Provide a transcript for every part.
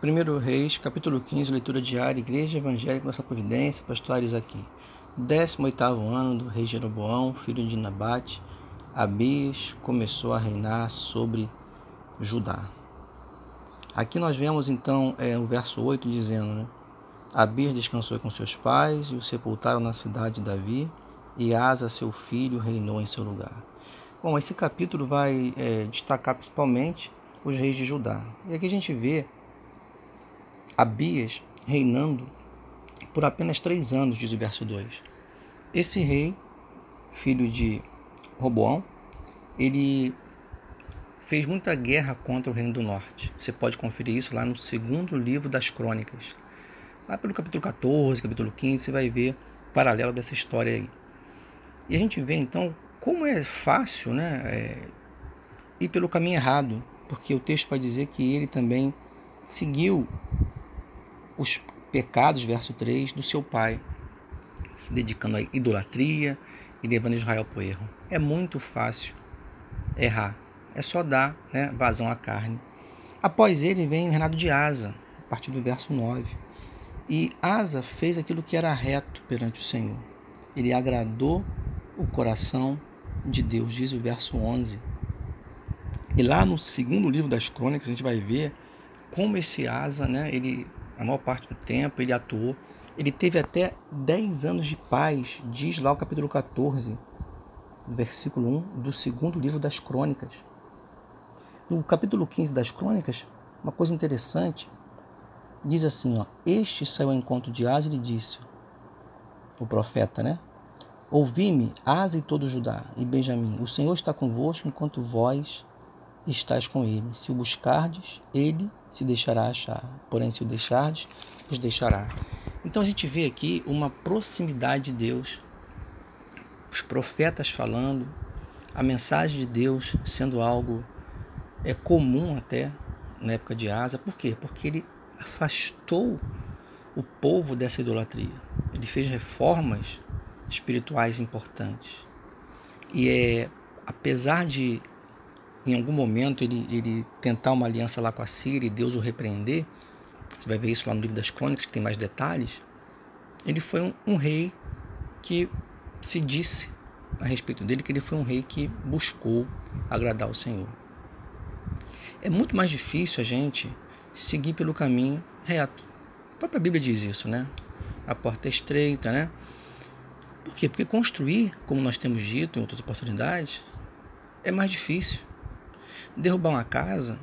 1 Reis, capítulo 15, leitura diária, Igreja Evangélica Nossa Providência, Pastores aqui. 18 ano do rei Jeroboão, filho de Nabate, Abias começou a reinar sobre Judá. Aqui nós vemos então é, o verso 8 dizendo, né? Abias descansou com seus pais e o sepultaram na cidade de Davi, e Asa, seu filho, reinou em seu lugar. Bom, esse capítulo vai é, destacar principalmente os reis de Judá. E aqui a gente vê Abias reinando por apenas três anos, diz o verso 2. Esse rei, filho de Roboão, ele fez muita guerra contra o reino do norte. Você pode conferir isso lá no segundo livro das crônicas. Lá pelo capítulo 14, capítulo 15, você vai ver o paralelo dessa história aí. E a gente vê então como é fácil né, é, ir pelo caminho errado, porque o texto vai dizer que ele também seguiu os pecados, verso 3, do seu pai, se dedicando à idolatria e levando Israel para o erro. É muito fácil errar, é só dar né, vazão à carne. Após ele vem o reinado de Asa, a partir do verso 9. E Asa fez aquilo que era reto perante o Senhor. Ele agradou o coração de Deus, diz o verso 11. E lá no segundo livro das crônicas a gente vai ver como esse Asa, né, ele a maior parte do tempo ele atuou. Ele teve até 10 anos de paz, diz lá o capítulo 14, versículo 1 do segundo livro das Crônicas. No capítulo 15 das Crônicas, uma coisa interessante, diz assim, ó, este saiu ao encontro de Asa e lhe disse, o profeta, né? Ouvi-me, Asa e todo Judá e Benjamim, o Senhor está convosco enquanto vós estás com ele. Se o buscardes, ele se deixará achar. Porém, se o deixardes, os deixará. Então a gente vê aqui uma proximidade de Deus, os profetas falando, a mensagem de Deus sendo algo é comum até na época de Asa. Por quê? Porque ele afastou o povo dessa idolatria. Ele fez reformas espirituais importantes. E é apesar de em algum momento ele, ele tentar uma aliança lá com a Síria e Deus o repreender, você vai ver isso lá no livro das crônicas, que tem mais detalhes, ele foi um, um rei que se disse a respeito dele que ele foi um rei que buscou agradar o Senhor. É muito mais difícil a gente seguir pelo caminho reto. A própria Bíblia diz isso, né? A porta é estreita, né? Por quê? Porque construir, como nós temos dito em outras oportunidades, é mais difícil. Derrubar uma casa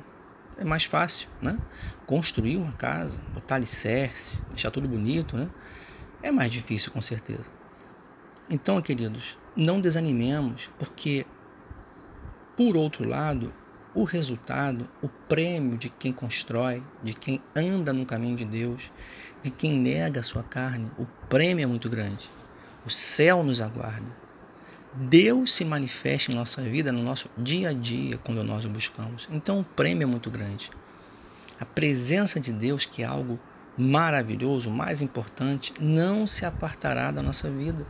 é mais fácil, né? Construir uma casa, botar alicerce, deixar tudo bonito, né? É mais difícil, com certeza. Então, queridos, não desanimemos, porque, por outro lado, o resultado, o prêmio de quem constrói, de quem anda no caminho de Deus, de quem nega a sua carne, o prêmio é muito grande. O céu nos aguarda. Deus se manifesta em nossa vida, no nosso dia a dia, quando nós o buscamos. Então o prêmio é muito grande. A presença de Deus, que é algo maravilhoso, mais importante, não se apartará da nossa vida.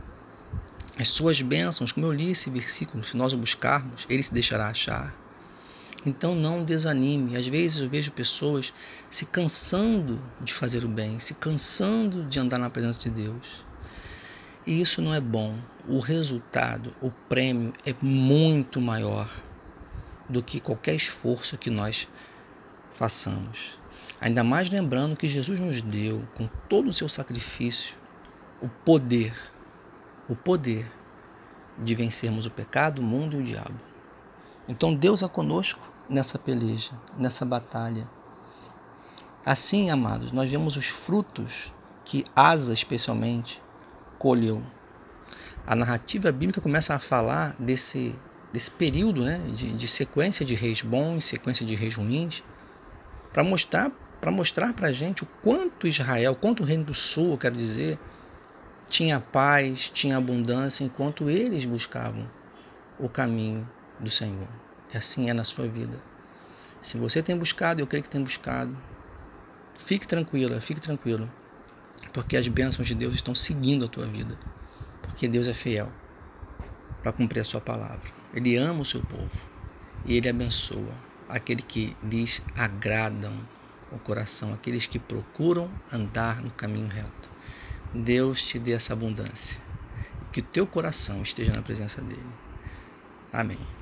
As suas bênçãos, como eu li esse versículo, se nós o buscarmos, ele se deixará achar. Então não desanime. Às vezes eu vejo pessoas se cansando de fazer o bem, se cansando de andar na presença de Deus. E isso não é bom. O resultado, o prêmio é muito maior do que qualquer esforço que nós façamos. Ainda mais lembrando que Jesus nos deu, com todo o seu sacrifício, o poder, o poder de vencermos o pecado, o mundo e o diabo. Então Deus é conosco nessa peleja, nessa batalha. Assim, amados, nós vemos os frutos que Asa, especialmente, colheu. A narrativa bíblica começa a falar desse, desse período né, de, de sequência de reis bons, sequência de reis ruins, para mostrar para mostrar para a gente o quanto Israel, quanto o reino do sul, eu quero dizer, tinha paz, tinha abundância, enquanto eles buscavam o caminho do Senhor. E assim é na sua vida. Se você tem buscado, eu creio que tem buscado, fique tranquila, fique tranquilo porque as bênçãos de Deus estão seguindo a tua vida, porque Deus é fiel para cumprir a sua palavra. Ele ama o seu povo e ele abençoa aquele que lhes agradam o coração, aqueles que procuram andar no caminho reto. Deus te dê essa abundância. Que o teu coração esteja na presença dele. Amém.